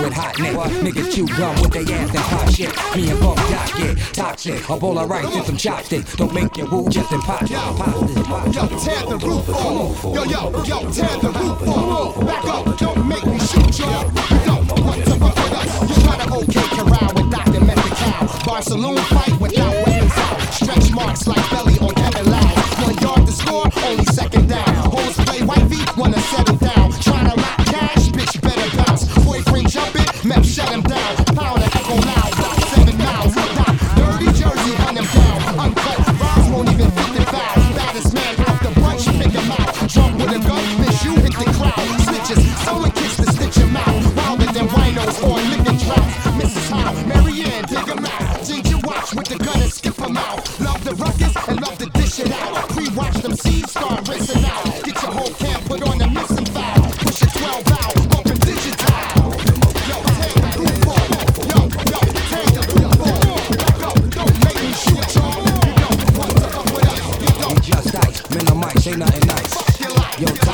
with hot nigga. Niggas chew gum with their ass and pop shit. Me and Buck Doc get toxic. A bowl of rice and some chopsticks. Don't make your woo just impop. Yo, yo, tear the roof off. Yo, yo, yo, tear the roof off. Back up. Yo, say nothing nice. Yo,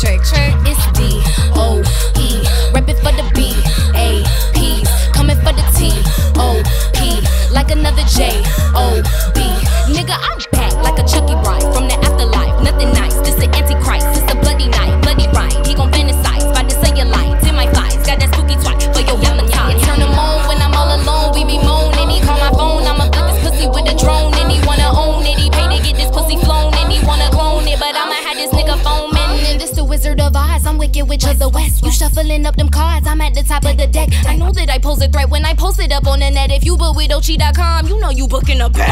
Check. know you booking a bird.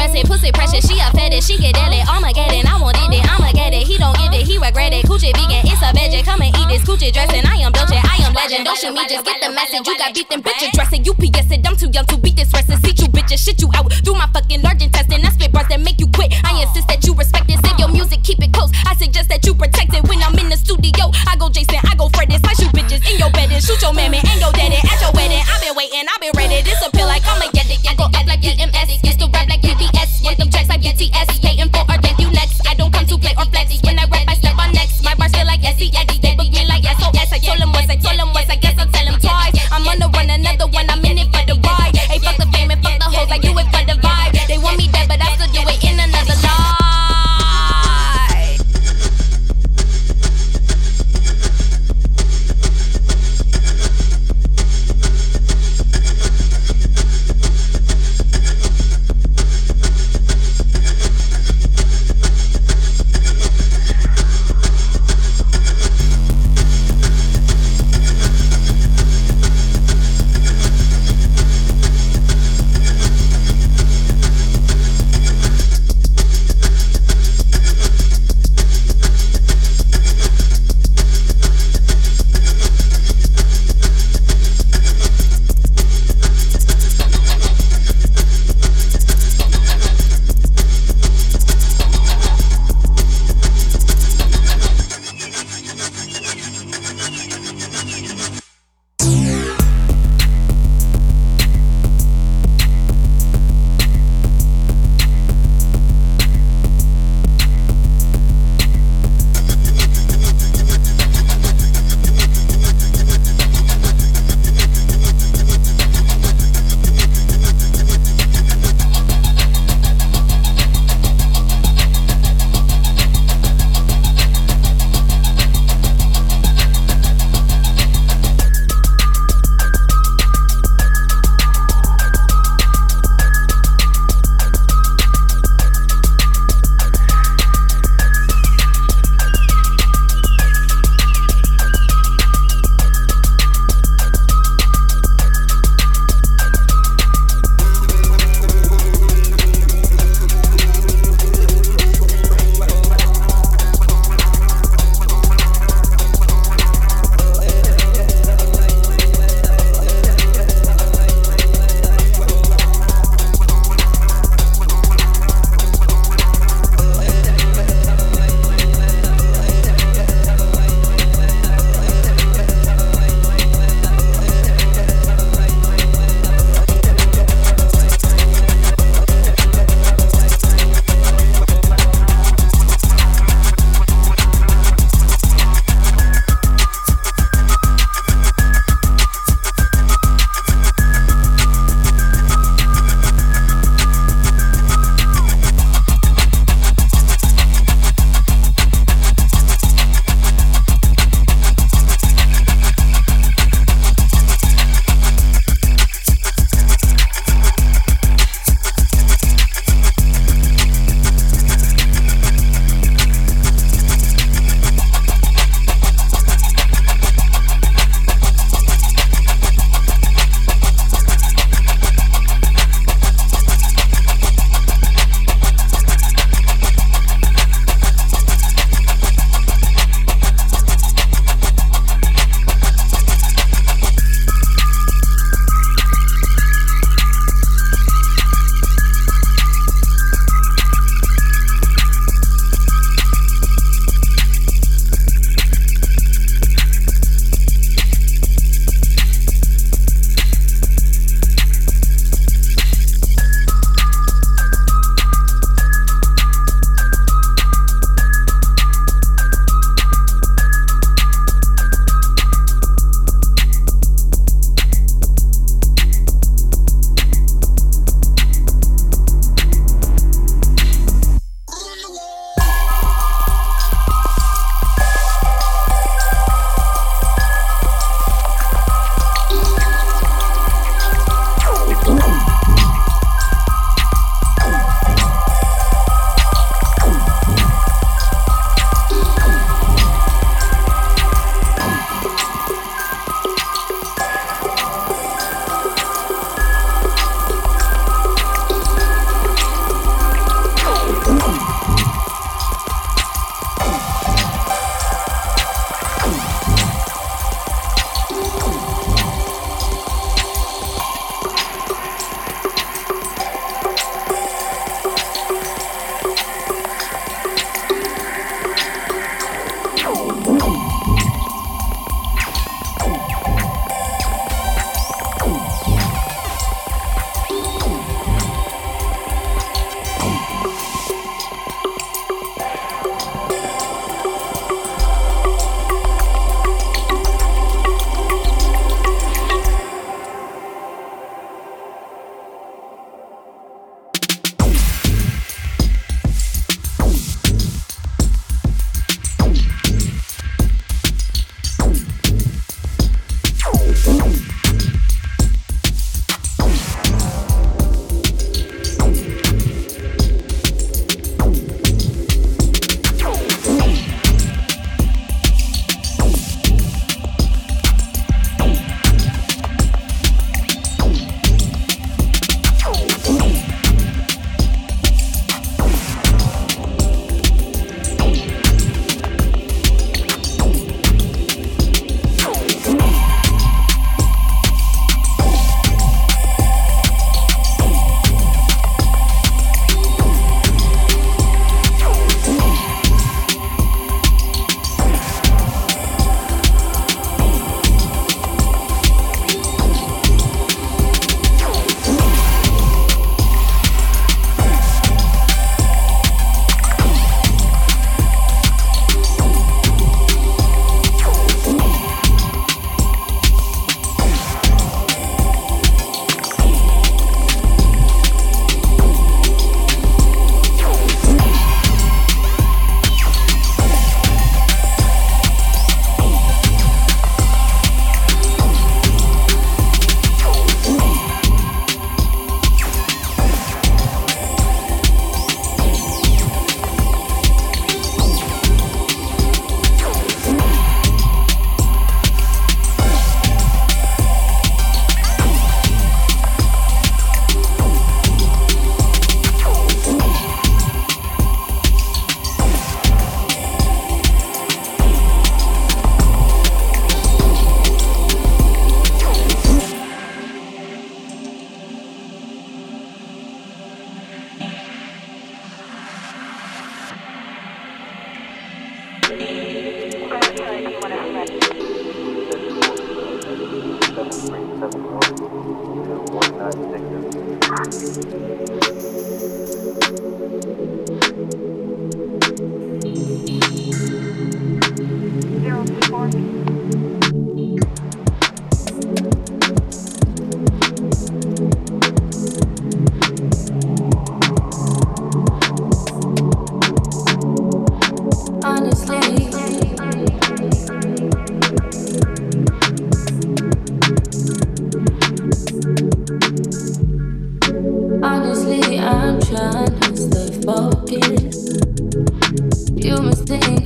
it. Pussy precious, she a fetish, she get deadly. I'ma get it, I want it, I'ma get it. He don't get it, he regret it. Coochie vegan, it's a veggie. Come and eat this coochie dressing. I am Dolce, I am legend. Don't shoot me, just get the message. You got beat, them bitch dressing, UPS it, I'm too young to beat this rest. See you bitches, shit you out. Do my fucking large testing, I spit bars that make you quit. I insist that you respect this. Save your music, keep it close. I suggest that you protect it. When I'm in the studio, I go Jason, I go Fred. I shoot bitches in your bed and shoot your man.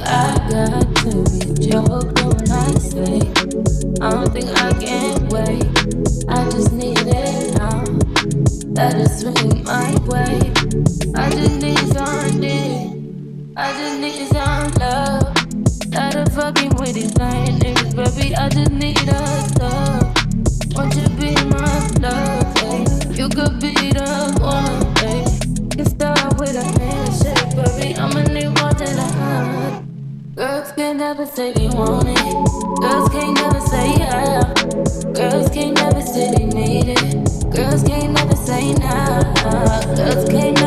I got to be joked when I say I don't think I can wait. I just need it now. That is swinging my way. I just need some. I just need some love. Tired of fucking with these lying niggas, baby. I just need a can't never say they want it. Girls can't never say yeah. Girls can't never say they need it. Girls can't never say nah. Girls can't